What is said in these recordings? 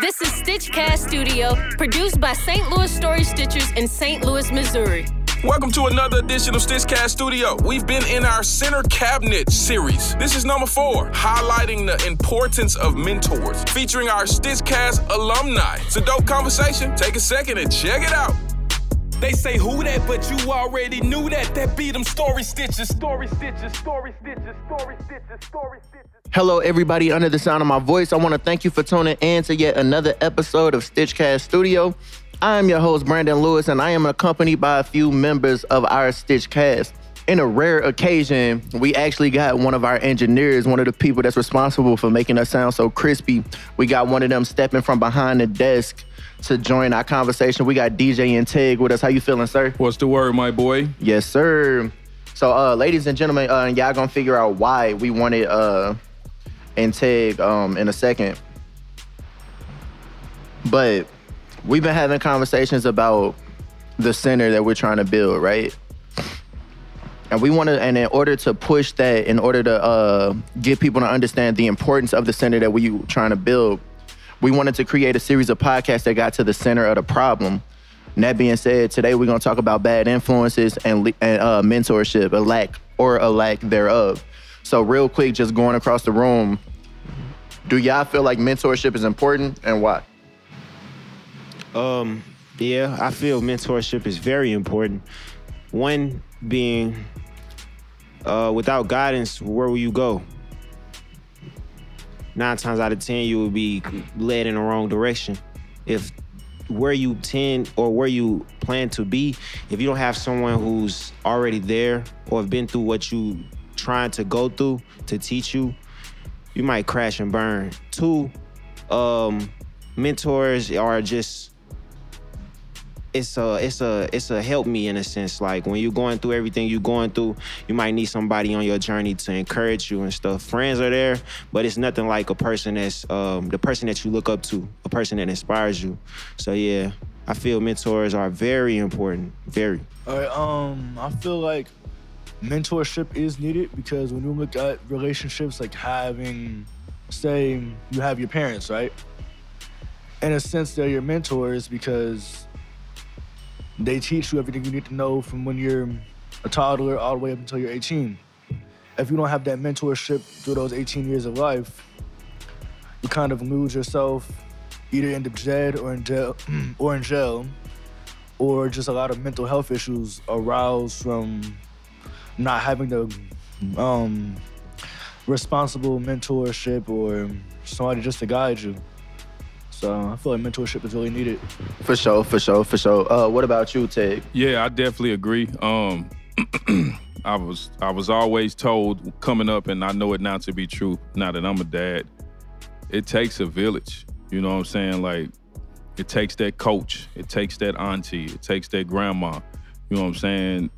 This is Stitchcast Studio, produced by St. Louis Story Stitchers in St. Louis, Missouri. Welcome to another edition of Stitchcast Studio. We've been in our Center Cabinet series. This is number four, highlighting the importance of mentors, featuring our Stitchcast alumni. It's a dope conversation. Take a second and check it out. They say who that, but you already knew that. That beat them Story Stitchers, Story Stitchers, Story Stitchers, Story Stitchers, Story Stitchers. Hello, everybody under the sound of my voice. I want to thank you for tuning in to yet another episode of Stitchcast Studio. I am your host, Brandon Lewis, and I am accompanied by a few members of our Stitchcast. In a rare occasion, we actually got one of our engineers, one of the people that's responsible for making us sound so crispy. We got one of them stepping from behind the desk to join our conversation. We got DJ and Teg with us. How you feeling, sir? What's the word, my boy? Yes, sir. So, uh, ladies and gentlemen, uh, y'all gonna figure out why we wanted uh, and Teg um, in a second. But we've been having conversations about the center that we're trying to build, right? And we want to, and in order to push that, in order to uh, get people to understand the importance of the center that we're trying to build, we wanted to create a series of podcasts that got to the center of the problem. And that being said, today we're gonna talk about bad influences and, and uh, mentorship, a lack or a lack thereof. So, real quick, just going across the room, do y'all feel like mentorship is important and why? Um, yeah, I feel mentorship is very important. One being, uh, without guidance, where will you go? Nine times out of ten, you will be led in the wrong direction. If where you tend or where you plan to be, if you don't have someone who's already there or have been through what you trying to go through to teach you, you might crash and burn. Two, um, mentors are just it's a it's a it's a help me in a sense. Like when you're going through everything you're going through, you might need somebody on your journey to encourage you and stuff. Friends are there, but it's nothing like a person that's um, the person that you look up to, a person that inspires you. So yeah, I feel mentors are very important. Very. All right, um, I feel like mentorship is needed because when you look at relationships, like having, say, you have your parents, right? In a sense, they're your mentors because they teach you everything you need to know from when you're a toddler all the way up until you're 18. If you don't have that mentorship through those 18 years of life, you kind of lose yourself, either end up dead or in jail, or in jail, or just a lot of mental health issues aroused from not having the um, responsible mentorship or somebody just to guide you. So I feel like mentorship is really needed. For sure, for sure, for sure. Uh, what about you, Teg? Yeah, I definitely agree. Um, I was I was always told coming up, and I know it now to be true. Now that I'm a dad, it takes a village. You know what I'm saying? Like, it takes that coach, it takes that auntie, it takes that grandma. You know what I'm saying?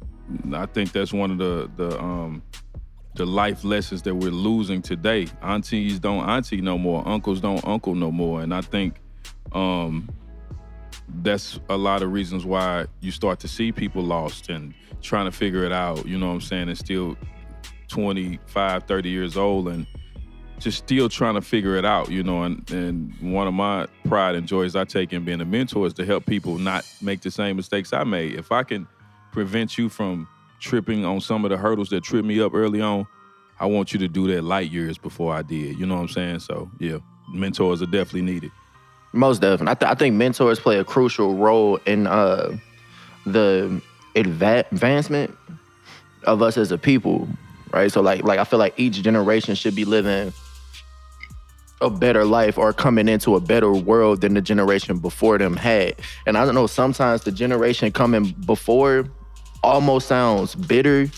I think that's one of the the um, the life lessons that we're losing today. Aunties don't auntie no more. Uncles don't uncle no more. And I think um, that's a lot of reasons why you start to see people lost and trying to figure it out. You know what I'm saying? And still 25, 30 years old and just still trying to figure it out, you know, and, and one of my pride and joys I take in being a mentor is to help people not make the same mistakes I made. If I can prevent you from tripping on some of the hurdles that tripped me up early on, I want you to do that light years before I did. You know what I'm saying? So yeah, mentors are definitely needed. Most definitely. I, th- I think mentors play a crucial role in uh, the adva- advancement of us as a people, right? So like, like I feel like each generation should be living a better life or coming into a better world than the generation before them had. And I don't know, sometimes the generation coming before almost sounds bitter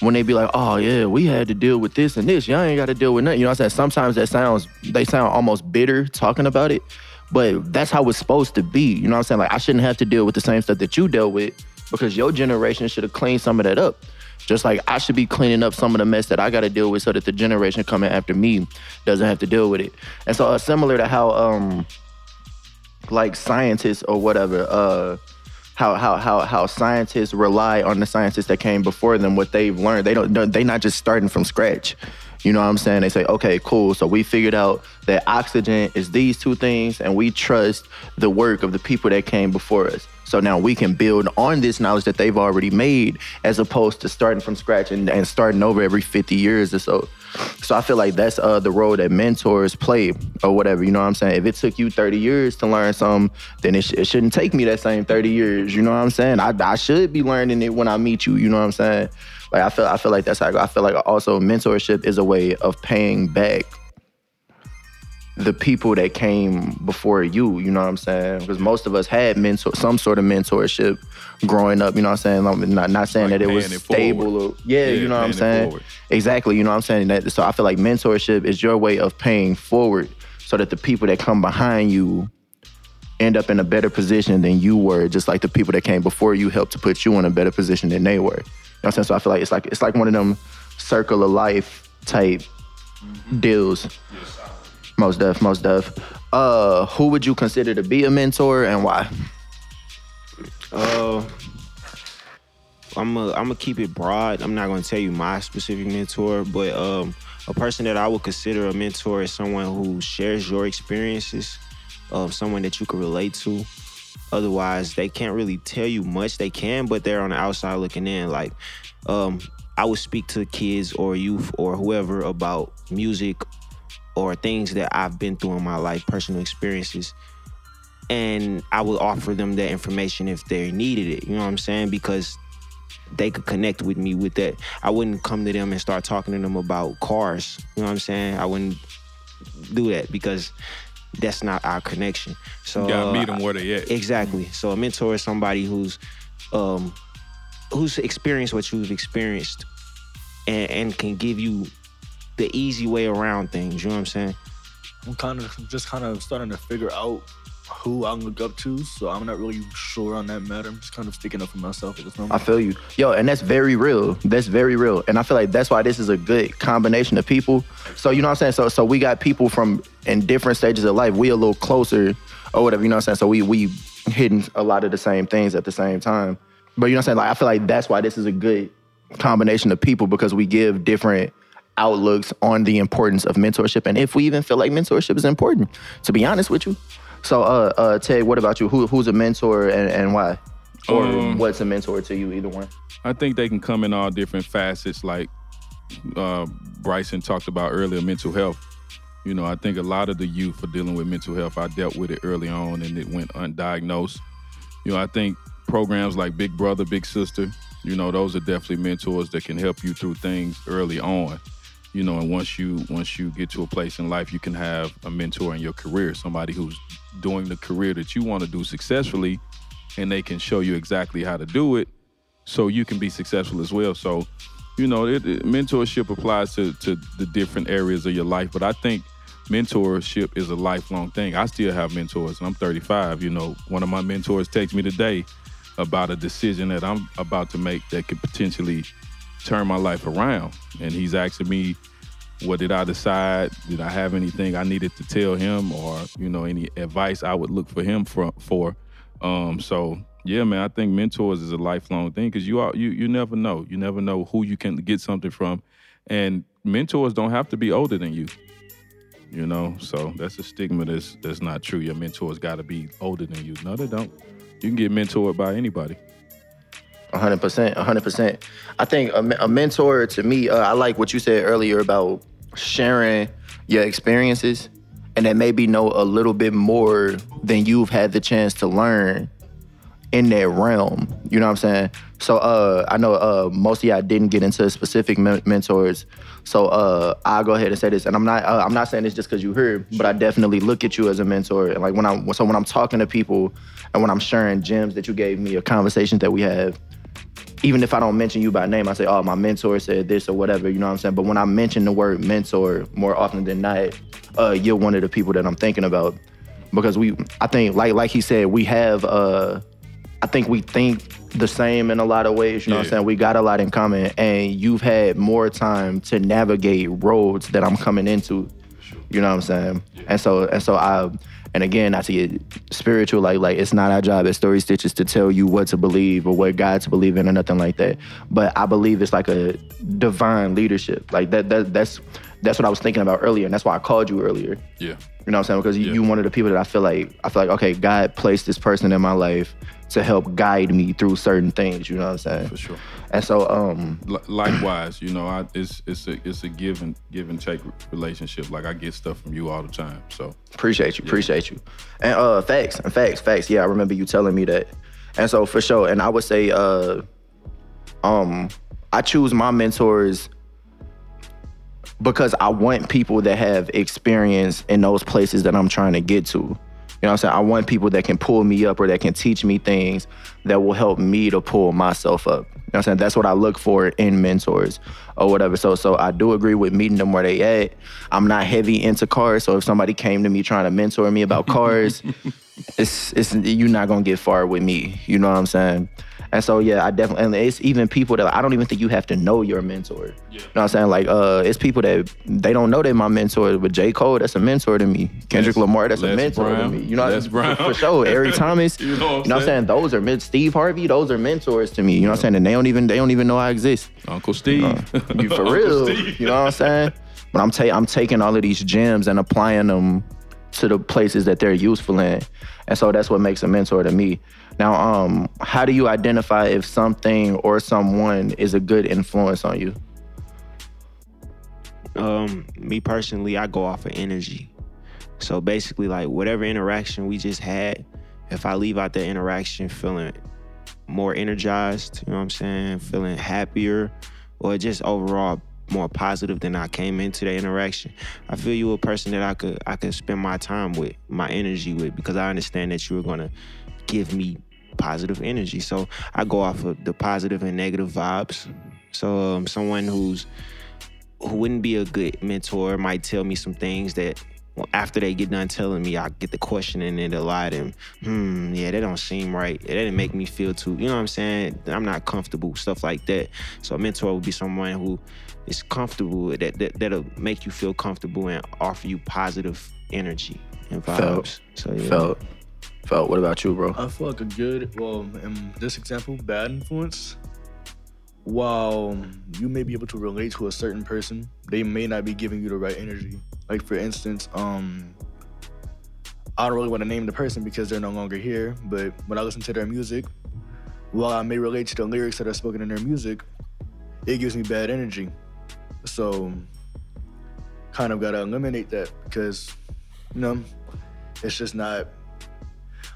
when they be like, oh yeah, we had to deal with this and this. Y'all ain't got to deal with nothing. You know what I'm saying? Sometimes that sounds they sound almost bitter talking about it, but that's how it's supposed to be. You know what I'm saying? Like I shouldn't have to deal with the same stuff that you dealt with because your generation should have cleaned some of that up. Just like I should be cleaning up some of the mess that I got to deal with so that the generation coming after me doesn't have to deal with it. And so uh, similar to how um like scientists or whatever uh how how how how scientists rely on the scientists that came before them what they've learned. They don't they not just starting from scratch. You know what i'm saying? They say okay cool. So we figured out that oxygen is these two things and we trust the work of the people that came before us. So now we can build on this knowledge that they've already made as opposed to starting from scratch and, and starting over every 50 years or so so I feel like that's uh, the role that mentors play or whatever. You know what I'm saying? If it took you 30 years to learn something, then it, sh- it shouldn't take me that same 30 years. You know what I'm saying? I, I should be learning it when I meet you. You know what I'm saying? Like I feel I feel like that's how I go. I feel like also mentorship is a way of paying back the people that came before you, you know what I'm saying? Because most of us had mentor, some sort of mentorship growing up, you know what I'm saying? I'm not, not saying Like that it was it stable. Or, yeah, Yeah, you know what I'm saying? forward. Exactly, you know what I'm saying? That, so I feel like mentorship is your way of paying forward so that the people that come behind you end up in a better position than you were, just like the people that came before you helped to put you in a better position than they were. You know what I'm saying? So I feel like it's like it's like one of them circle of life type deals. Most def, most def. Uh, who would you consider to be a mentor and why? Uh, I'm a, I'm gonna keep it broad. I'm not gonna tell you my specific mentor, but um, a person that I would consider a mentor is someone who shares your experiences, um, someone that you can relate to. Otherwise, they can't really tell you much. They can, but they're on the outside looking in. Like, um, I would speak to kids or youth or whoever about music or things that I've been through in my life, personal experiences and I would offer them that information if they needed it. You know what I'm saying? Because they could connect with me with that. I wouldn't come to them and start talking to them about cars. You know what I'm saying? I wouldn't do that because that's not our connection. So You gotta uh, meet them where they at. Exactly. So a mentor is somebody who's um who's experienced what you've experienced and, and can give you the easy way around things. You know what I'm saying? I'm kind of just kind of starting to figure out who I look up to, so I'm not really sure on that matter. I'm just kind of sticking up for myself at this moment. I feel you. Yo, and that's very real. That's very real. And I feel like that's why this is a good combination of people. So you know what I'm saying? So so we got people from in different stages of life. We a little closer or whatever, you know what I'm saying? So we we hitting a lot of the same things at the same time. But you know what I'm saying? Like I feel like that's why this is a good combination of people because we give different outlooks on the importance of mentorship and if we even feel like mentorship is important, to be honest with you. So uh uh Ted, what about you? Who who's a mentor and, and why? Or Um, what's a mentor to you, either one? I think they can come in all different facets, like uh, Bryson talked about earlier, mental health. You know, I think a lot of the youth are dealing with mental health. I dealt with it early on and it went undiagnosed. You know, I think programs like Big Brother, Big Sister, you know, those are definitely mentors that can help you through things early on. You know, and once you once you get to a place in life, you can have a mentor in your career, somebody who's doing the career that you want to do successfully, and they can show you exactly how to do it so you can be successful as well. So, you know, it, it- mentorship applies to, to the different areas of your life, but I think mentorship is a lifelong thing. I still have mentors, and I'm 35. You know, one of my mentors texted me today about a decision that I'm about to make that could potentially turn my life around, and he's asking me, what did I decide? Did I have anything I needed to tell him, or you know, any advice I would look for him for? for. Um, so yeah, man, I think mentors is a lifelong thing because you are you you never know. You never know who you can get something from, and mentors don't have to be older than you. You know, so that's a stigma that's that's not true. Your mentors got to be older than you. No, they don't. You can get mentored by anybody. Hundred percent, hundred percent. I think a, a mentor to me, uh, I like what you said earlier about sharing your experiences, and that maybe know a little bit more than you've had the chance to learn in that realm. You know what I'm saying? So uh, I know uh, most of y'all didn't get into specific men- mentors. So uh, I'll go ahead and say this, and I'm not uh, I'm not saying this just because you heard, but I definitely look at you as a mentor. And like when I'm so when I'm talking to people and when I'm sharing gems that you gave me or conversations that we have, even if I don't mention you by name, I say, oh, my mentor said this or whatever, you know what I'm saying? But when I mention the word mentor more often than not, uh, you're one of the people that I'm thinking about. Because we, I think, like like he said, we have, uh, I think we think the same in a lot of ways, you know what I'm saying? We got a lot in common, and you've had more time to navigate roads that I'm coming into, you know what I'm saying? And so, and so I, and again, not to get spiritual, like like it's not our job as Story Stitchers to tell you what to believe or what God to believe in or nothing like that. But I believe it's like a divine leadership. Like that that that's that's what I was thinking about earlier, and that's why I called you earlier. Yeah. You know what I'm saying? Because you Yeah. you one of the people that I feel like I feel like okay, God placed this person in my life to help guide me through certain things. You know what I'm saying? For sure. And so um Li- likewise, you know, I, it's it's a it's a give and give and take relationship. Like I get stuff from you all the time. So Appreciate you, appreciate you. And uh facts, and facts, facts. Yeah, I remember you telling me that. And so for sure, and I would say uh um I choose my mentors because I want people that have experience in those places that I'm trying to get to. You know what I'm saying? I want people that can pull me up or that can teach me things that will help me to pull myself up. You know what I'm saying? That's what I look for in mentors or whatever. So so I do agree with meeting them where they at. I'm not heavy into cars, so if somebody came to me trying to mentor me about cars, it's it's you're not gonna get far with me. You know what I'm saying? And so yeah, I definitely and it's even people that I don't even think you have to know your mentor. Yeah. You know what I'm saying? Like uh it's people that they don't know they're my mentor, but J. Cole, that's a mentor to me. Kendrick Les- Lamar, that's a mentor Brown. to me. You know Les Brown. for sure. Eric Thomas. You know what I'm you know saying? saying? Those are men Steve Harvey, those are mentors to me. You know what I'm saying? And they don't even they don't even know I exist. Uncle Steve. You for real. You know what I'm saying? But I'm ta- I'm taking all of these gems and applying them to the places that they're useful in. And so that's what makes a mentor to me. Now, um, how do you identify if something or someone is a good influence on you? um me personally i go off of energy so basically like whatever interaction we just had if i leave out the interaction feeling more energized you know what i'm saying feeling happier or just overall more positive than i came into the interaction i feel you a person that i could i could spend my time with my energy with because i understand that you're gonna give me positive energy so i go off of the positive and negative vibes so um, someone who's who wouldn't be a good mentor might tell me some things that well, after they get done telling me, I get the question and they'll lie to them. Hmm, yeah, that don't seem right. It didn't make me feel too, you know what I'm saying? I'm not comfortable, stuff like that. So a mentor would be someone who is comfortable, that, that that'll make you feel comfortable and offer you positive energy and vibes. Felt. So yeah. Felt. Felt. What about you, bro? I feel like a good, well, in this example, bad influence. While you may be able to relate to a certain person, they may not be giving you the right energy. Like for instance, um, I don't really want to name the person because they're no longer here. But when I listen to their music, while I may relate to the lyrics that are spoken in their music, it gives me bad energy. So, kind of gotta eliminate that because, you know, it's just not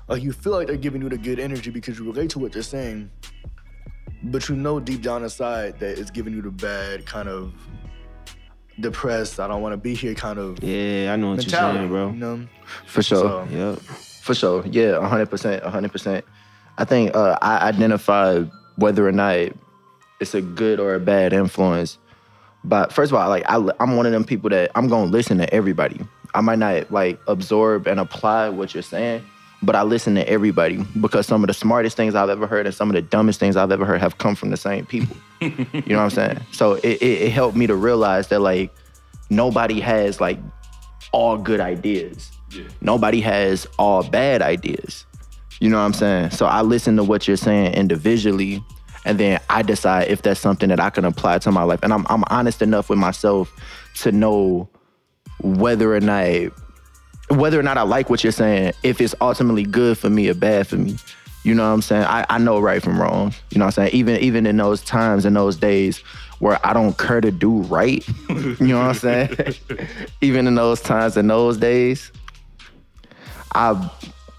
like you feel like they're giving you the good energy because you relate to what they're saying, but you know deep down inside that it's giving you the bad kind of depressed. I don't want to be here kind of Yeah, I know what mentality, you're saying, bro. You know, For sure. So- Yep. For sure. Yeah, 100%. 100%. I think uh, I identify whether or not it's a good or a bad influence. But first of all, like I, I'm one of them people that I'm gonna listen to everybody. I might not like absorb and apply what you're saying, but I listen to everybody because some of the smartest things I've ever heard and some of the dumbest things I've ever heard have come from the same people. you know what I'm saying? So it, it, it helped me to realize that like nobody has like all good ideas. Yeah. Nobody has all bad ideas. You know what I'm saying? So I listen to what you're saying individually, and then I decide if that's something that I can apply to my life. And I'm I'm honest enough with myself to know whether or not whether or not I like what you're saying, if it's ultimately good for me or bad for me. You know what I'm saying? I, I know right from wrong. You know what I'm saying? Even even in those times in those days where I don't care to do right. you know what I'm saying? even in those times in those days, I,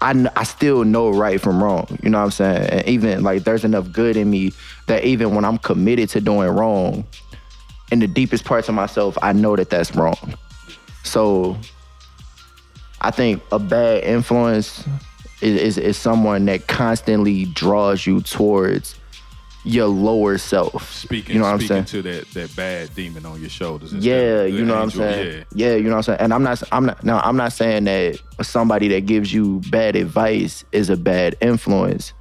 I, I still know right from wrong. You know what I'm saying? And even like there's enough good in me that even when I'm committed to doing wrong, in the deepest parts of myself, I know that that's wrong. So I think a bad influence is, is, is someone that constantly draws you towards your lower self. Speaking, you know what I'm saying? to that that bad demon on your shoulders. Yeah, you know what I'm saying. Yeah. Yeah. you know what I'm saying. And I'm not, I'm not, no, I'm not saying that somebody that gives you bad advice is a bad influence.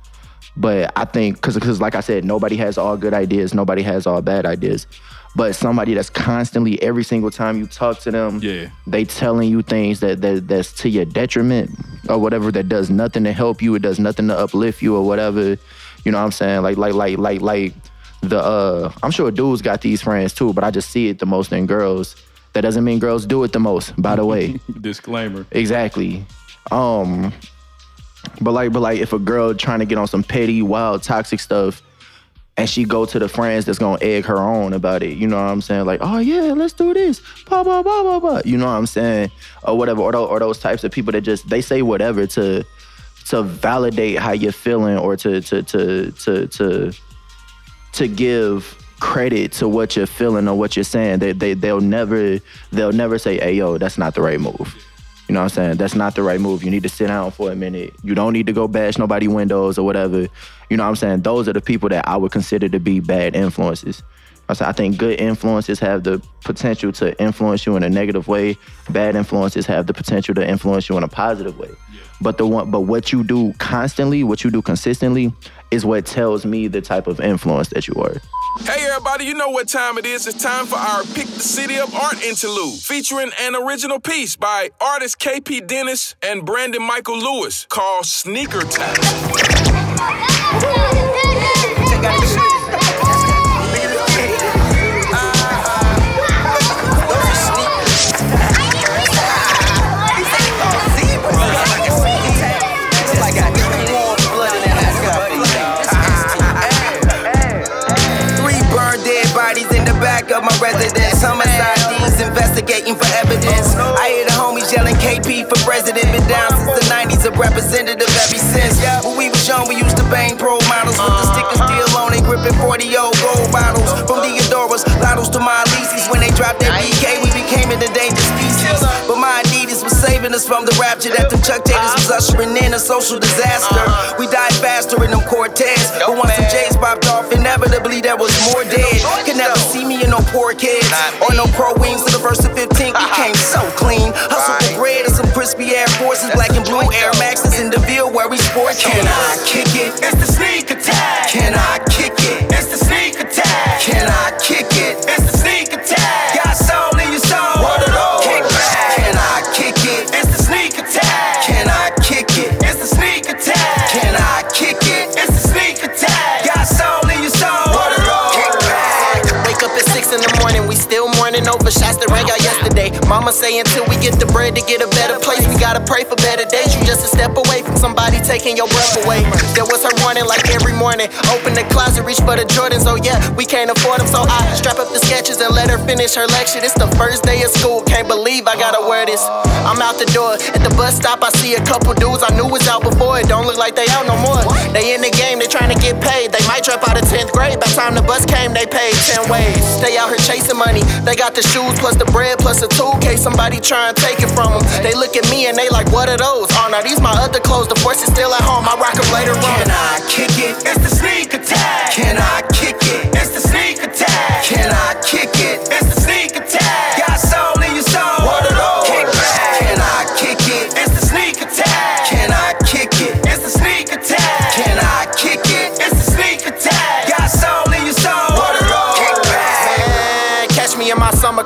But I think, cause, cause like I said, nobody has all good ideas, nobody has all bad ideas. But somebody that's constantly, every single time you talk to them, Yeah. they telling you things that, that that's to your detriment or whatever that does nothing to help you, it does nothing to uplift you or whatever. You know what I'm saying? Like like like like like the uh I'm sure dudes got these friends too, but I just see it the most in girls. That doesn't mean girls do it the most, by the way. Disclaimer. exactly. Um but like but like if a girl trying to get on some petty, wild, toxic stuff and she go to the friends that's gonna egg her on about it. You know what I'm saying? Like, oh yeah, let's do this. Blah blah blah blah blah. You know what I'm saying? Or whatever. Or those, or those types of people that just they say whatever to to validate how you're feeling or to to to to to to give credit to what you're feeling or what you're saying. They they they'll never they'll never say, hey yo, that's not the right move. You know what I'm saying? That's not the right move. You need to sit down for a minute. You don't need to go bash nobody windows or whatever. You know what I'm saying? Those are the people that I would consider to be bad influences. I think good influences have the potential to influence you in a negative way. Bad influences have the potential to influence you in a positive way. But the one, but what you do constantly, what you do consistently, is what tells me the type of influence that you are. Hey everybody, you know what time it is. It's time for our Pick the City of art interlude, featuring an original piece by artist KP Dennis and Brandon Michael Lewis called Sneaker Time. investigating for evidence. Oh, I hear the homies yelling KP for president. Been down since the 90s, a representative ever since. When we was young, we used to bang pro models with the stickers still on. They gripping 40 old gold bottles. From uh-huh. Diadoras, Lottos to my Ellesses. When they dropped that BK, from the rapture that them Chuck Taylors was ushering in a social disaster. We died faster in them Cortez. But once some J's popped off, inevitably there was more dead. Could never see me in no Pro-Keds or no pro wings to the first of 15. We came so clean. Hustle for bread and some crispy Air Forces, black and blue Air Maxes in the Ville where we sport. Can I kick it? It's the sneak Mama say until we get the bread to get a better place, we gotta pray for better days. You just a step away from somebody taking your breath away. There was her warning like every morning. Open the closet, reach for the Jordans. Oh yeah, we can't afford them, so I strap up the Skechers and let her finish her lecture. It's the first day of school, can't believe I gotta wear this. I'm out the door at the bus stop. I see a couple dudes I knew was out before. It don't look like they out no more. They in the game, they trying to get paid. They might drop out of 10th grade. By the time the bus came, they paid 10 ways. They out here chasing money. They got the shoes plus the bread plus a tool case. Somebody try and take it from them. They look at me and they like, what are those? Oh, now these my other clothes. The force is still at home. I rock them later on. Can I kick it? It's the sneak attack. Can I kick it? It's the sneak attack. Can I kick it?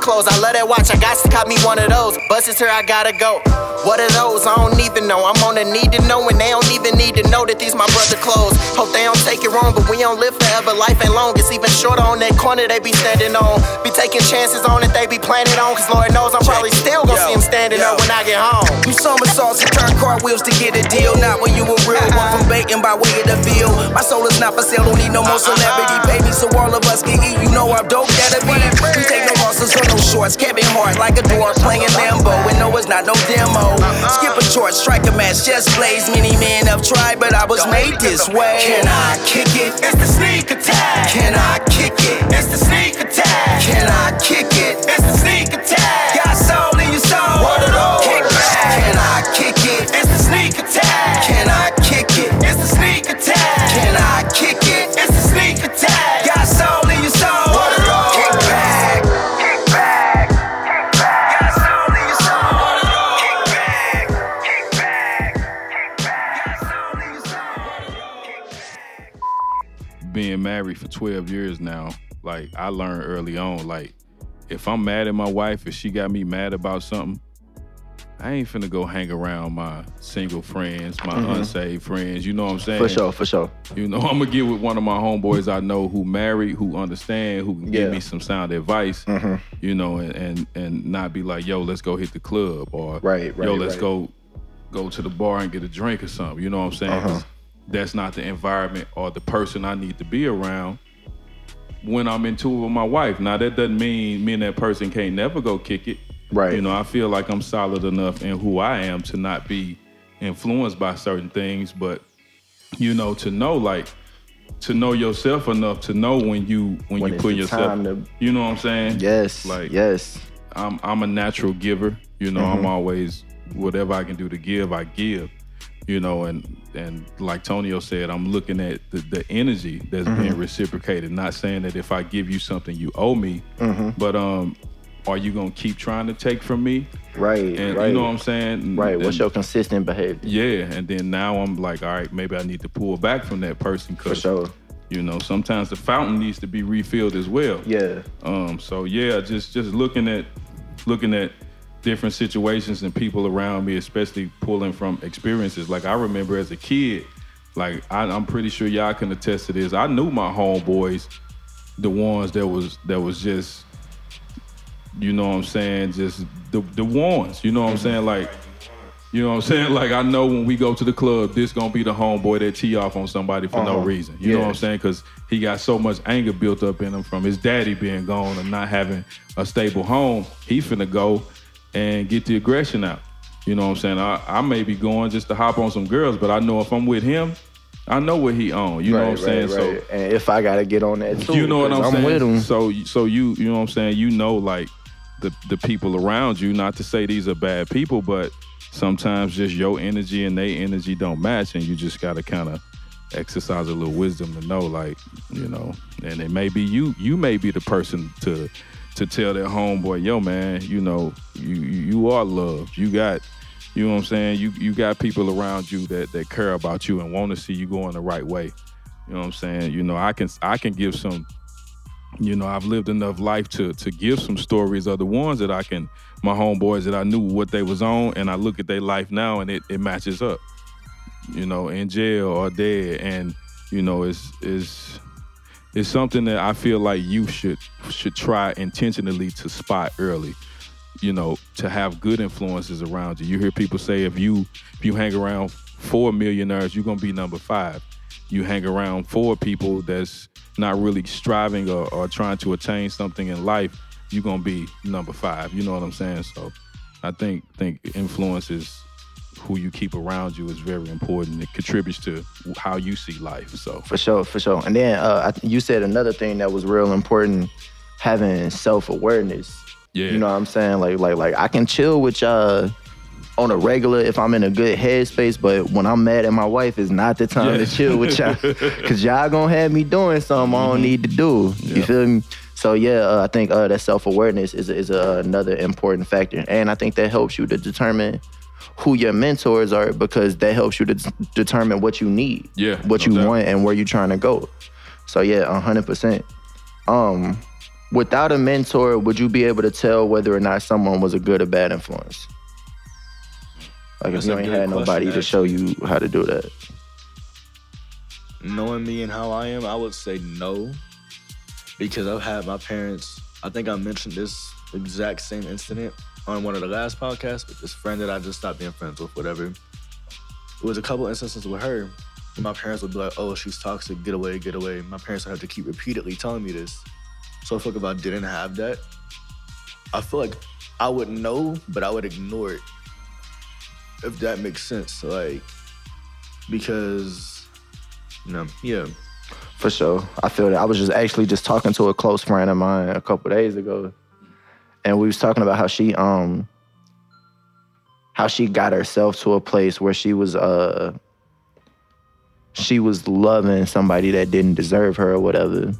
Clothes. I love that watch. I got to cop me one of those. Bus is here, I gotta go. What are those? I don't even know. I'm on a need to know, and they don't even need to know that these my brother clothes. Hope they don't take it wrong, but we don't live forever. Life ain't long. It's even shorter on that corner they be standing on. Be taking chances on it, they be planning on. Cause Lord knows I'm probably still gonna see him standing up when I get home. You somersaults and turn cartwheels to get a deal. Not when you a real one from baiting by way of the field. My soul is not for sale, don't need no more uh-uh. celebrity. Pay me so all of us can eat. You know I'm dope that'll be. We take no losses no shorts. Kevin Hart like a dwarf playing Lambo. And no, it's not no demo. Skip a short, strike a match, just blaze. Many men have tried, but I was made this way. Can I kick it? It's the sneak attack. Can I kick it? It's the sneak attack. Can I kick it? 12 years now, like I learned early on, like if I'm mad at my wife, if she got me mad about something, I ain't finna go hang around my single friends, my unsaved friends. You know what I'm saying? Mm-hmm. For sure, for sure. You know, I'm gonna get with one of my homeboys I know who married, who understand, who can Yeah. give me some sound advice. Mhm. You know, and, and and not be like, yo, let's go hit the club or Right, right, yo, let's right. go go to the bar and get a drink or something. You know what I'm saying? Uh-huh. That's not the environment or the person I need to be around when I'm into it with my wife. Now that doesn't mean me and that person can't never go kick it. Right. You know, I feel like I'm solid enough in who I am to not be influenced by certain things, but you know, to know like to know yourself enough to know when you when, When you put yourself to- you know what I'm saying? Yes. Like yes. I'm I'm a natural giver. You know, Mm-hmm. I'm always whatever I can do to give, I give. You know, and and like Tonio said, I'm looking at the, the energy that's Mm-hmm. being reciprocated. Not saying that if I give you something you owe me, Mm-hmm. but um, are you gonna keep trying to take from me? Right. And right. you know what I'm saying? right. What's your consistent behavior? yeah, and then now I'm like, all right, maybe I need to pull back from that person For because sure. you know sometimes the fountain needs to be refilled as well. Yeah. Um, so yeah, just just looking at looking at different situations and people around me, especially pulling from experiences. Like I remember as a kid, like I, I'm pretty sure y'all can attest to this. I knew my homeboys, the ones that was that was just, you know what I'm saying, just the the ones. You know what I'm saying, like. You know what I'm saying? Like I know when we go to the club, this gonna be the homeboy that tee off on somebody for no Uh-huh. reason. You know what I'm saying? Because he got so much anger built up in him from his daddy being gone and not having a stable home. He finna go and get the aggression out. You know what I'm saying? I, I may be going just to hop on some girls, but I know if I'm with him, I know what he on. You know what I'm saying? So and if I gotta get on that too, you know what I'm, 'cause saying? with him. So so you you know what I'm saying? You know like the the people around you, not to say these are bad people, but sometimes just your energy and their energy don't match and you just gotta kind of exercise a little wisdom to know like, you know, and it may be you you may be the person to to tell their homeboy, yo man, you know, you you are loved. You got you know what I'm saying? You you got people around you that that care about you and want to see you going the right way. You know what I'm saying? You know, I can I can give some you know, I've lived enough life to to give some stories of the ones that I can, my homeboys that I knew what they was on, and I look at their life now and it, it matches up. You know, in jail or dead, and you know, it's is it's something that I feel like you should should try intentionally to spot early. You know, to have good influences around you. You hear people say if you if you hang around four millionaires, you're gonna be number five. You hang around four people that's not really striving or, or trying to attain something in life, you're gonna be number five. You know what I'm saying? So I think think influences who you keep around you is very important. It contributes to how you see life. So For sure, for sure. And then uh, I th- you said another thing that was real important, having self awareness. yeah, You know what I'm saying? Like, like, like I can chill with y'all on a regular if I'm in a good headspace, but when I'm mad at my wife, it's not the time Yeah. to chill with y'all, cause y'all gonna have me doing something I don't need to do. You feel me? So yeah, uh, I think uh, that self awareness is is uh, another important factor, and I think that helps you to determine who your mentors are because that helps you to determine what you need, Yeah, what no you doubt. want, and where you're trying to go. So yeah, hundred percent. Um, without a mentor, would you be able to tell whether or not someone was a good or bad influence? Like That's if you ain't had question, nobody to show you how to do that. Knowing me and how I am, I would say no. Because I've had my parents, I think I mentioned this exact same incident on one of the last podcasts with this friend that I just stopped being friends with, whatever. It was a couple instances with her. My parents would be like, oh, she's toxic, get away, get away. My parents would have to keep repeatedly telling me this. So I feel like if I didn't have that, I feel like I would know, but I would ignore it. If that makes sense. Like, because, you know, yeah. For sure. I feel that. I was just actually just talking to a close friend of mine a couple days ago. And we was talking about how she um how she got herself to a place where she was uh she was loving somebody that didn't deserve her or whatever.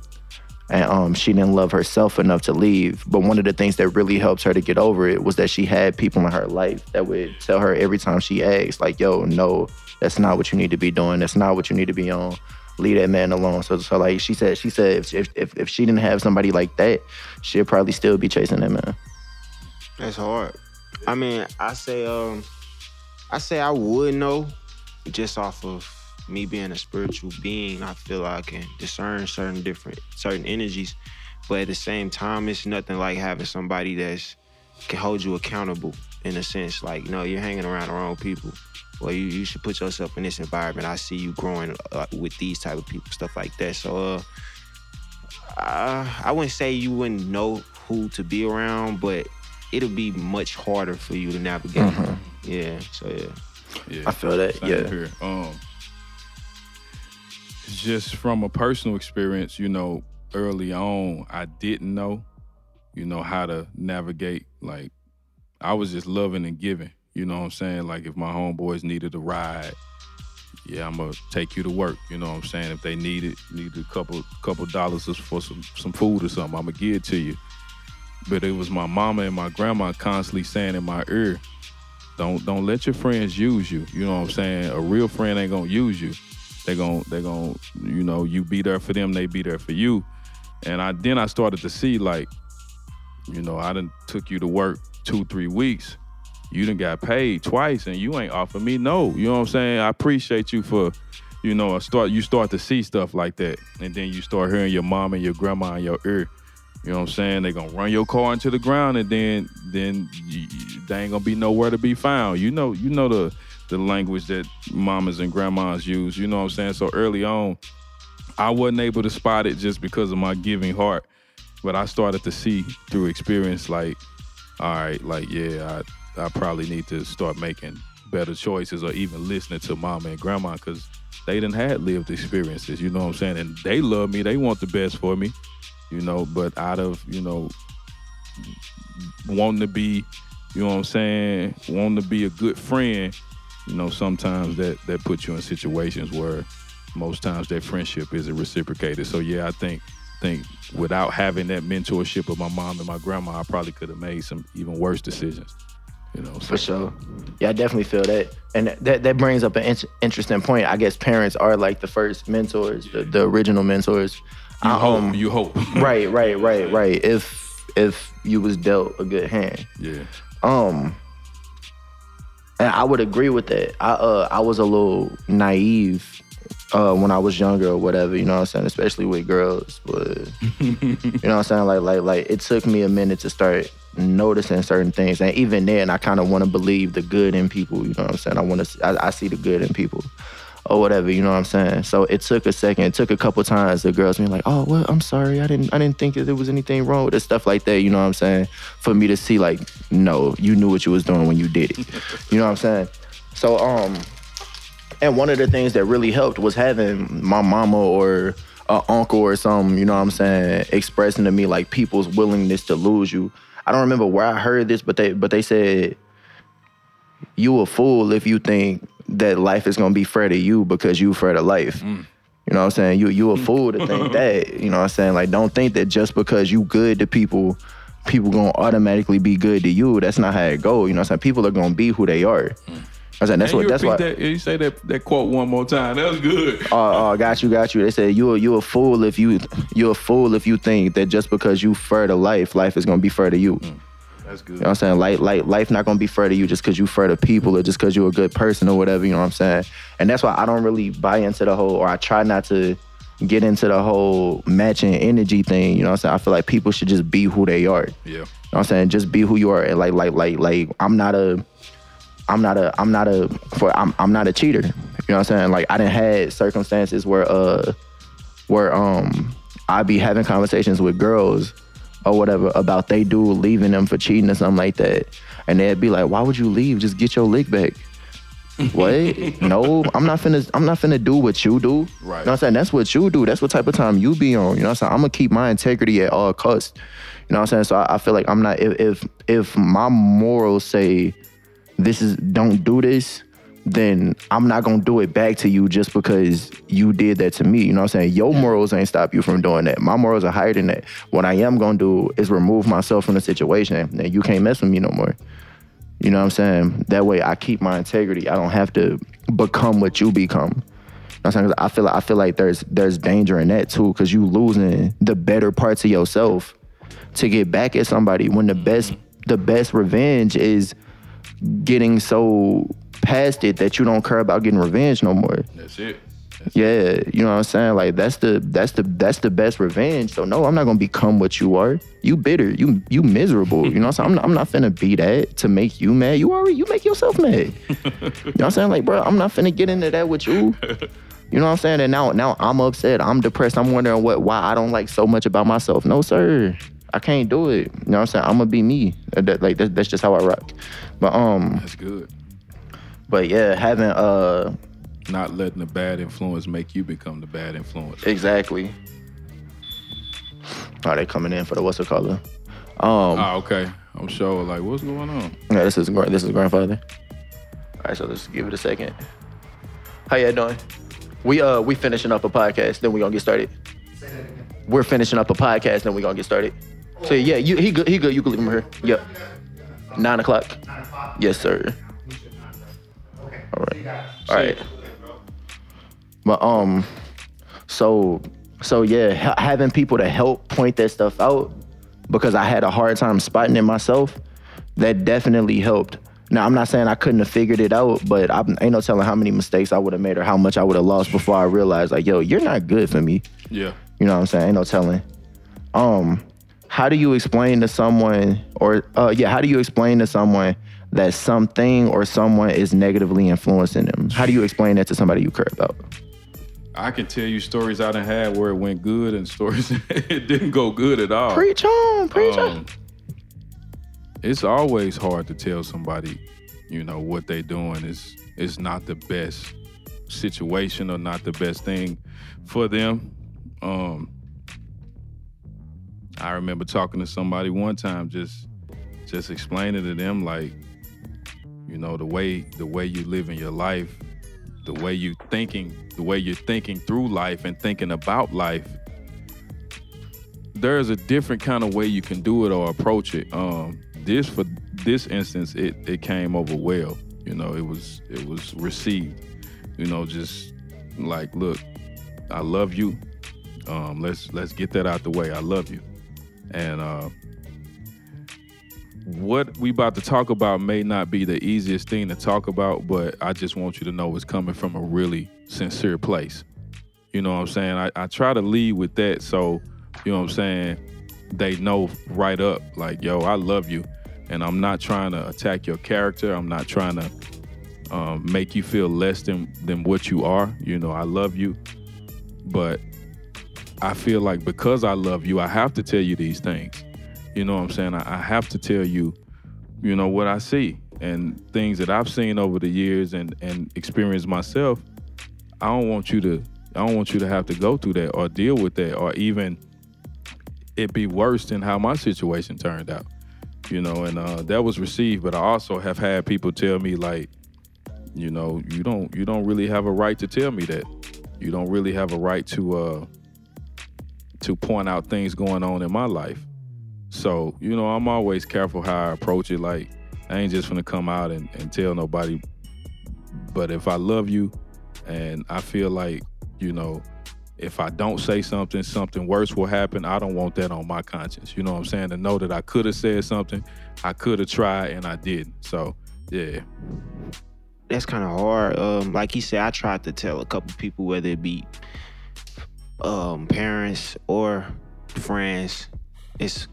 And um she didn't love herself enough to leave. But one of the things that really helped her to get over it was that she had people in her life that would tell her every time she asked, like, yo, no, that's not what you need to be doing. That's not what you need to be on leave that man alone. So so like she said, she said if if if, she didn't have somebody like that, she'd probably still be chasing that man. That's hard. I mean, I say um I say I would know just off of me being a spiritual being. I feel like I can discern certain different certain energies. But at the same time, it's nothing like having somebody that's can hold you accountable in a sense. Like, you no, you're hanging around the wrong people. Well, you, you should put yourself in this environment. I see you growing uh, with these type of people, stuff like that. So, uh, I, I wouldn't say you wouldn't know who to be around, but it'll be much harder for you to navigate. Yeah. So yeah. Yeah, I feel that, same yeah. Here. Um, just from a personal experience, you know, early on, I didn't know, you know, how to navigate. Like, I was just loving and giving. You know what I'm saying? Like, if my homeboys needed a ride, yeah, I'm gonna take you to work. You know what I'm saying? If they needed needed a couple couple dollars for some some food or something, I'm gonna give it to you. But it was my mama and my grandma constantly saying in my ear, don't don't let your friends use you. You know what I'm saying? A real friend ain't gonna use you. They gon' they gon' you know you be there for them, they be there for you. And I then I started to see like, you know, I done took you to work two three weeks. You done got paid twice, and you ain't offered me no. You know what I'm saying? I appreciate you for, you know, start you start to see stuff like that, and then you start hearing your mom and your grandma in your ear. You know what I'm saying? They gonna run your car into the ground, and then then they ain't gonna be nowhere to be found. You know, you know the the language that mamas and grandmas use. You know what I'm saying? So early on, I wasn't able to spot it just because of my giving heart, but I started to see through experience, like, all right, like yeah, I I probably need to start making better choices, or even listening to mama and grandma because they didn't had lived experiences. You know what I'm saying? And they love me. They want the best for me you know, but out of, you know, wanting to be, you know what I'm saying, wanting to be a good friend, you know, sometimes that that puts you in situations where most times that friendship isn't reciprocated. So yeah, I think think without having that mentorship of my mom and my grandma, I probably could have made some even worse decisions. You know, so For sure. Yeah, I definitely feel that. And that, that brings up an in- interesting point. I guess parents are like the first mentors, the, the original mentors. you I, hope, um, you hope. right, right, right, right. If if you was dealt a good hand. yeah. Um and I would agree with that. I uh I was a little naive uh when I was younger or whatever, you know what I'm saying, especially with girls. But you know what I'm saying? Like like like it took me a minute to start noticing certain things. And even then I kind of want to believe the good in people, you know what I'm saying? I want to I, I see the good in people. Or whatever, you know what I'm saying. So it took a second. It took a couple times. The girls being like, "Oh, well, I'm sorry. I didn't. I didn't think that there was anything wrong with it." Stuff like that. You know what I'm saying. For me to see, like, no, you knew what you was doing when you did it. You know what I'm saying. So, um, and one of the things that really helped was having my mama or a uncle or something, you know what I'm saying, expressing to me like people's willingness to lose you. I don't remember where I heard this, but they but they said you a fool if you think that life is gonna be fair to you because you fair to life. Mm. You know what I'm saying? You you a fool to think that. You know what I'm saying? Like don't think that just because you good to people, people gonna automatically be good to you. That's not how it go. You know what I'm saying? People are gonna be who they are. Mm. I'm saying that's And what that's why that, you say that, that quote one more time. That was good. Oh, oh, got you, got you. They said you you a fool if you you a fool if you think that just because you fair to life, life is gonna be fair to you. Mm, that's good. You know what I'm saying? Like, like life not gonna be fair to you just because you fair to people or just because you're a good person or whatever. You know what I'm saying? And that's why I don't really buy into the whole, or I try not to get into the whole matching energy thing. You know what I'm saying? I feel like people should just be who they are. Yeah. You know what I'm saying? Just be who you are. And like, like, like, like, I'm not a, I'm not a, I'm not a, for, I'm, I'm not a cheater. You know what I'm saying? Like, I didn't had circumstances where, uh, where, um, I be having conversations with girls or whatever about they do leaving them for cheating or something like that. And they'd be like, why would you leave? Just get your lick back. what? No, I'm not finna I'm not finna do what you do. Right. You know what I'm saying? That's what you do. That's what type of time you be on. You know what I'm saying? I'm gonna keep my integrity at all costs. You know what I'm saying? So I, I feel like I'm not if if if my morals say this is don't do this, then I'm not gonna do it back to you just because you did that to me. You know what I'm saying? Your morals ain't stop you from doing that. My morals are higher than that. What I am gonna do is remove myself from the situation. And you can't mess with me no more. You know what I'm saying? That way I keep my integrity. I don't have to become what you become. You know I'm saying 'Cause I feel like I feel like there's there's danger in that too, because you losing the better parts of yourself to get back at somebody when the best the best revenge is getting so past it that you don't care about getting revenge no more. That's it. Yeah, you know what I'm saying? Like that's the that's the that's the best revenge. So no, I'm not gonna become what you are. You bitter. You you miserable. You know what I'm saying? I'm not, I'm not finna be that to make you mad. You already you make yourself mad. you know what I'm saying? Like, bro, I'm not finna get into that with you. You know what I'm saying? And now now I'm upset. I'm depressed. I'm wondering what why I don't like so much about myself. No, sir. I can't do it. You know what I'm saying? I'm gonna be me. That- like that, that's just how I rock. But um, That's good. but yeah, having uh Not letting the bad influence make you become the bad influence. Exactly. Are they coming in for the what's it color? Um, Ah, okay. I'm sure. Like, what's going on? yeah, this is this is grandfather. All right, so let's give it a second. How y'all doing? We uh we finishing up a podcast, then we gonna get started. We're finishing up a podcast, then we gonna get started. So yeah, you he good he good. You can leave him here. Yep. Nine o'clock. Yes, sir. All right. All right. But um, so so yeah, ha- having people to help point that stuff out because I had a hard time spotting it myself. That definitely helped. Now I'm not saying I couldn't have figured it out, but I ain't no telling how many mistakes I would have made or how much I would have lost before I realized like, yo, you're not good for me. Yeah. You know what I'm saying? Ain't no telling. Um, how do you explain to someone, or uh, yeah, how do you explain to someone that something or someone is negatively influencing them? How do you explain that to somebody you care about? I can tell you stories I done had where it went good and stories it didn't go good at all. Preach on, preach on. Um, it's always hard to tell somebody, you know, what they doing is is not the best situation or not the best thing for them. Um, I remember talking to somebody one time, just just explaining to them like, you know, the way the way you live in your life, the way you thinking, the way you're thinking through life and thinking about life there's a different kind of way you can do it or approach it. Um, this for this instance, it it came over well. You know, it was it was received. You know, just like, look, I love you. Um, let's let's get that out the way. I love you, and uh, what we about to talk about may not be the easiest thing to talk about, but I just want you to know it's coming from a really sincere place. You know what I'm saying? I, I try to lead with that so, you know what I'm saying, they know right up, like, yo, I love you. And I'm not trying to attack your character. I'm not trying to um, make you feel less than, than what you are. You know, I love you. But I feel like because I love you, I have to tell you these things. You know what I'm saying? I, I have to tell you, you know, what I see and things that I've seen over the years and, and experienced myself. I don't want you to I don't want you to have to go through that or deal with that or even it be worse than how my situation turned out. You know, and uh, that was received, but I also have had people tell me like, you know, you don't you don't really have a right to tell me that. You don't really have a right to uh to point out things going on in my life. So, you know, I'm always careful how I approach it. Like, I ain't just gonna come out and, and tell nobody. But if I love you and I feel like, you know, if I don't say something, something worse will happen. I don't want that on my conscience. You know what I'm saying? To know that I could have said something, I could have tried and I didn't. So, yeah. that's kind of hard. Um, like he said, I tried to tell a couple people, whether it be um, parents or friends. It's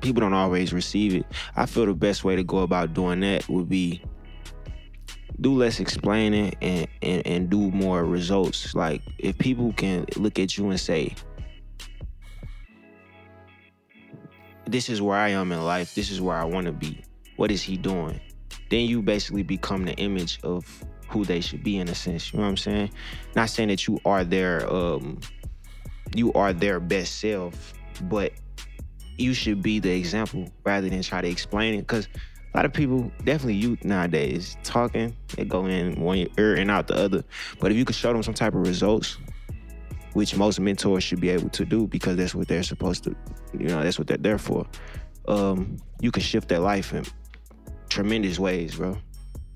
people don't always receive it. I feel the best way to go about doing that would be do less explaining and, and, and do more results. Like if people can look at you and say, This is where I am in life, this is where I want to be. What is he doing? Then you basically become the image of who they should be in a sense. You know what I'm saying? Not saying that you are their um you are their best self, but you should be the example rather than try to explain it. Cause a lot of people, definitely youth nowadays, talking, they go in one ear and out the other. But if you could show them some type of results, which most mentors should be able to do because that's what they're supposed to, you know, that's what they're there for. Um, you can shift their life in tremendous ways, bro,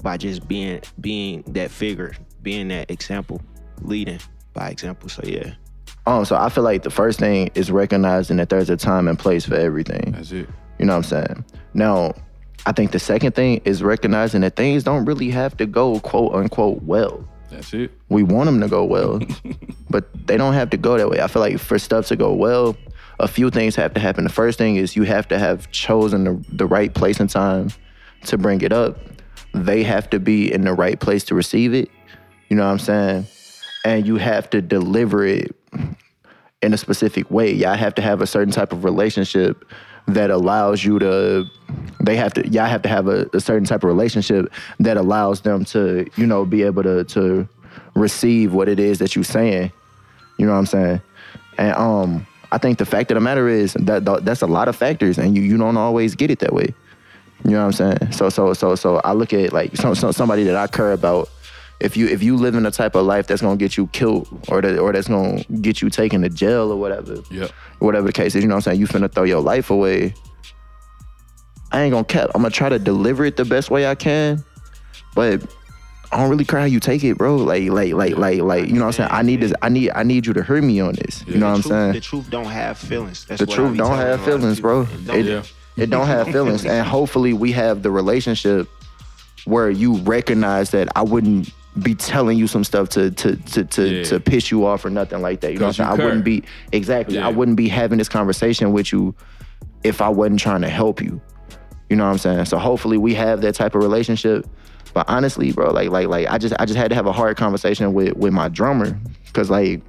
by just being being that figure, being that example, leading. by example. So yeah. Um, so I feel like the first thing is recognizing that there's a time and place for everything. That's it. You know what I'm saying? Now, I think the second thing is recognizing that things don't really have to go quote unquote well. That's it. We want them to go well, but they don't have to go that way. I feel like for stuff to go well, a few things have to happen. The first thing is you have to have chosen the, the right place and time to bring it up. They have to be in the right place to receive it. You know what I'm saying? And you have to deliver it in a specific way. Y'all have to have a certain type of relationship that allows you to they have to y'all have to have a, a certain type of relationship that allows them to, you know, be able to to receive what it is that you're saying. You know what I'm saying? And um I think the fact of the matter is that that- that's a lot of factors and you you don't always get it that way. You know what I'm saying? So so so so I look at like some, some somebody that I care about. If you if you live in a type of life that's gonna get you killed or that or that's gonna get you taken to jail or whatever, Yep. whatever the case is, you know what I'm saying? You finna throw your life away. I ain't gonna cap. I'm gonna try to deliver it the best way I can, but I don't really care how you take it, bro. Like like like like like you know what I'm saying? I need this. I need I need you to hear me on this. You know what I'm truth, saying? The truth don't have feelings. That's the what truth don't have a lot of feelings, bro. It don't. It, Yeah. it don't have feelings, and hopefully we have the relationship where you recognize that I wouldn't be telling you some stuff to to to to, Yeah. to piss you off or nothing like that. You know what I'm saying? I wouldn't be exactly. Yeah. I wouldn't be having this conversation with you if I wasn't trying to help you. You know what I'm saying? So hopefully we have that type of relationship. But honestly, bro, like like like I just I just had to have a hard conversation with with my drummer because like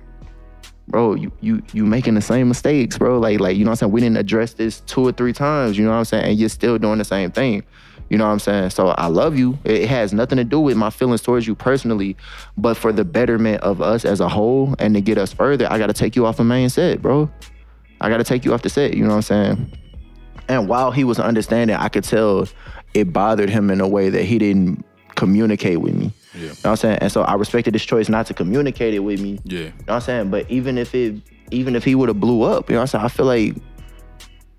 bro, you you you making the same mistakes, bro. Like like you know what I'm saying. We didn't address this two or three times. You know what I'm saying, and you're still doing the same thing. You know what I'm saying. So I love you. It has nothing to do with my feelings towards you personally, but for the betterment of us as a whole and to get us further, I got to take you off the main set, bro. I got to take you off the set. You know what I'm saying. And while he was understanding, I could tell it bothered him in a way that he didn't communicate with me. Yeah. You know what I'm saying? And so I respected his choice not to communicate it with me. Yeah. You know what I'm saying? But even if it even if he would have blew up, you know what I'm saying? I feel like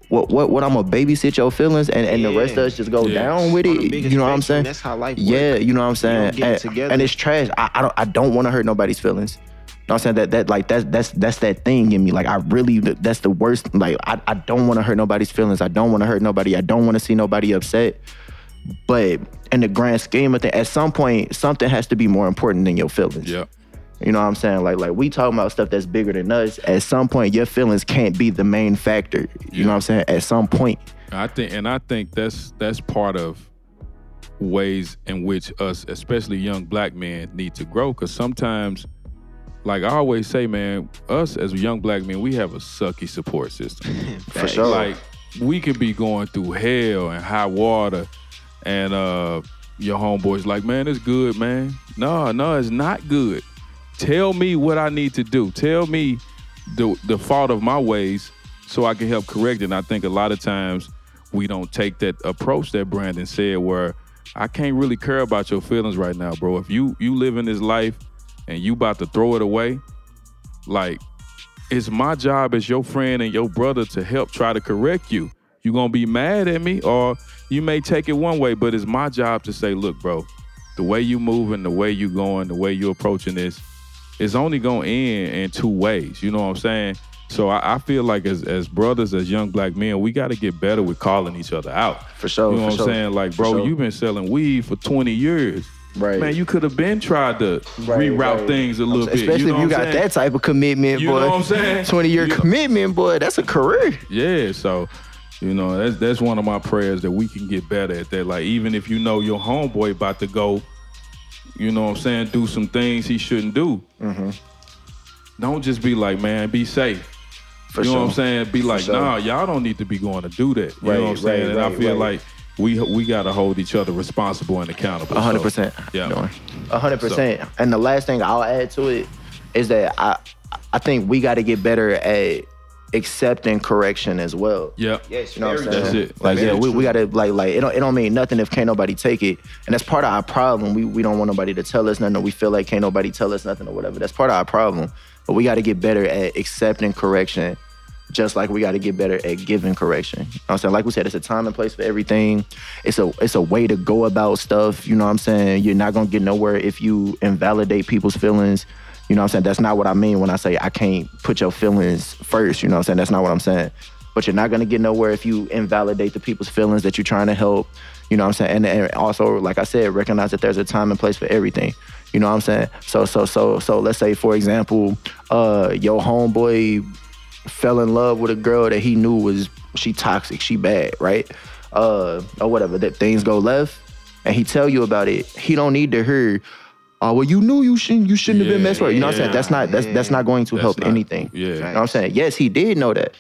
what what what I'm gonna babysit your feelings and, and the rest of us just go Yeah. down with it. You know what I'm saying? That's how life Yeah, you know what I'm saying? get it and, it's trash. I, I don't I don't want to hurt nobody's feelings. You know what I'm saying? That that like that's that's that's that thing in me. Like I really that's the worst. Like I, I don't want to hurt nobody's feelings. I don't want to hurt nobody. I don't want to see nobody upset. But in the grand scheme of things, at some point, something has to be more important than your feelings. Yep. You know what I'm saying? Like like we talking about stuff that's bigger than us. At some point, your feelings can't be the main factor. You know what I'm saying? At some point. I think, and I think that's that's part of ways in which us, especially young black men, need to grow. Because sometimes, like I always say, man, us as young black men, we have a sucky support system. For sure. Like we could be going through hell and high water, and uh, your homeboy's like, man, it's good, man. No, no, it's not good. Tell me what I need to do. Tell me the the fault of my ways so I can help correct it. And I think a lot of times we don't take that approach that Brandon said where I can't really care about your feelings right now, bro. If you you live in this life and you about to throw it away, like it's my job as your friend and your brother to help try to correct you. You gonna be mad at me, or you may take it one way, but it's my job to say, look, bro, the way you moving, the way you going, the way you approaching this, it's only gonna end in two ways. You know what I'm saying? So I, I feel like as as brothers, as young black men, we got to get better with calling each other out. For sure, You know what I'm saying? Like, bro, sure. you've been selling weed for 20 years. Right. Man, you could have been tried to Right, reroute right. things a little saying, bit. Especially you know if you got saying? that type of commitment, You boy. know what I'm saying? 20 year commitment, boy. That's a career. Yeah, so you know that's that's one of my prayers that we can get better at that. Like even if you know your homeboy about to go, you know what I'm saying, do some things he shouldn't do. Mm-hmm. Don't just be like, man, be safe. For you know sure. what I'm saying? Be like, sure. nah, y'all don't need to be going to do that. You Right, know what I'm saying? right, and I feel right. like we we gotta hold each other responsible and accountable. A hundred So, percent. Yeah. A hundred percent. And the last thing I'll add to it is that I I think we got to get better at accepting correction as well. Yep. Yes, You know what I'm saying? That's it. Like yeah, we, we gotta like like it don't it don't mean nothing if can't nobody take it. And that's part of our problem. We we don't want nobody to tell us nothing or we feel like can't nobody tell us nothing or whatever. That's part of our problem. But we gotta get better at accepting correction just like we got to get better at giving correction. You know what I'm saying? Like we said, it's a time and place for everything. It's a it's a way to go about stuff. You know what I'm saying? You're not gonna get nowhere if you invalidate people's feelings. You know what I'm saying? That's not what I mean when I say I can't put your feelings first. You know what I'm saying? That's not what I'm saying. But you're not gonna get nowhere if you invalidate the people's feelings that you're trying to help. You know what I'm saying? And, and also, like I said, recognize that there's a time and place for everything. You know what I'm saying? So so so so let's say for example, uh your homeboy fell in love with a girl that he knew was she toxic, she bad, right? Uh or whatever, that things go left and he tell you about it, he don't need to hear Oh well, you knew you shouldn't. You shouldn't have been messed with. You know what I'm saying? That's not. That's that's not going to That's help not- anything. yeah. You know what I'm saying? Yes, he did know that,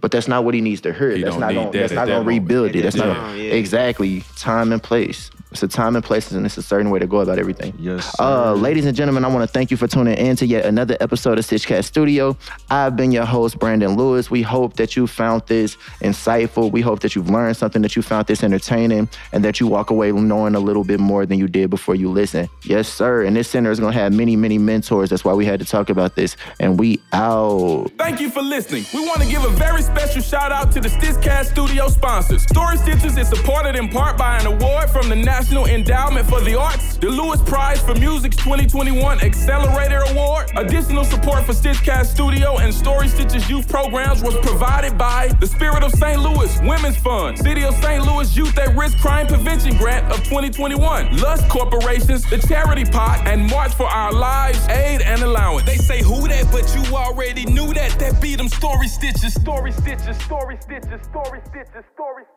but that's not what he needs to hear. He that's don't not going. that That's at not to moment. rebuild it. That's that not yeah. exactly time and place. It's a time and place, and it's a certain way to go about everything. Yes, Uh, ladies and gentlemen, I want to thank you for tuning in to yet another episode of Stitchcast Studio. I've been your host, Brandon Lewis. We hope that you found this insightful. We hope that you've learned something, that you found this entertaining, and that you walk away knowing a little bit more than you did before you listen. Yes, sir. And this center is going to have many, many mentors. That's why we had to talk about this. And we out. Thank you for listening. We want to give a very special shout out to the Stitchcast Studio sponsors. Story Stitchers is supported in part by an award from the National Endowment for the Arts, the Lewis Prize for Music's 2021 Accelerator Award. Additional support for Stitchcast Studio and Story Stitchers youth programs was provided by the Spirit of St. Louis Women's Fund, City of St. Louis Youth at Risk Crime Prevention Grant of 2021, Lush Corporations, the Charity Pot, and March for Our Lives Aid and Allowance. They say who that, but you already knew that. That beat them story stitchers, story stitchers, story stitchers, story stitchers, story stitchers.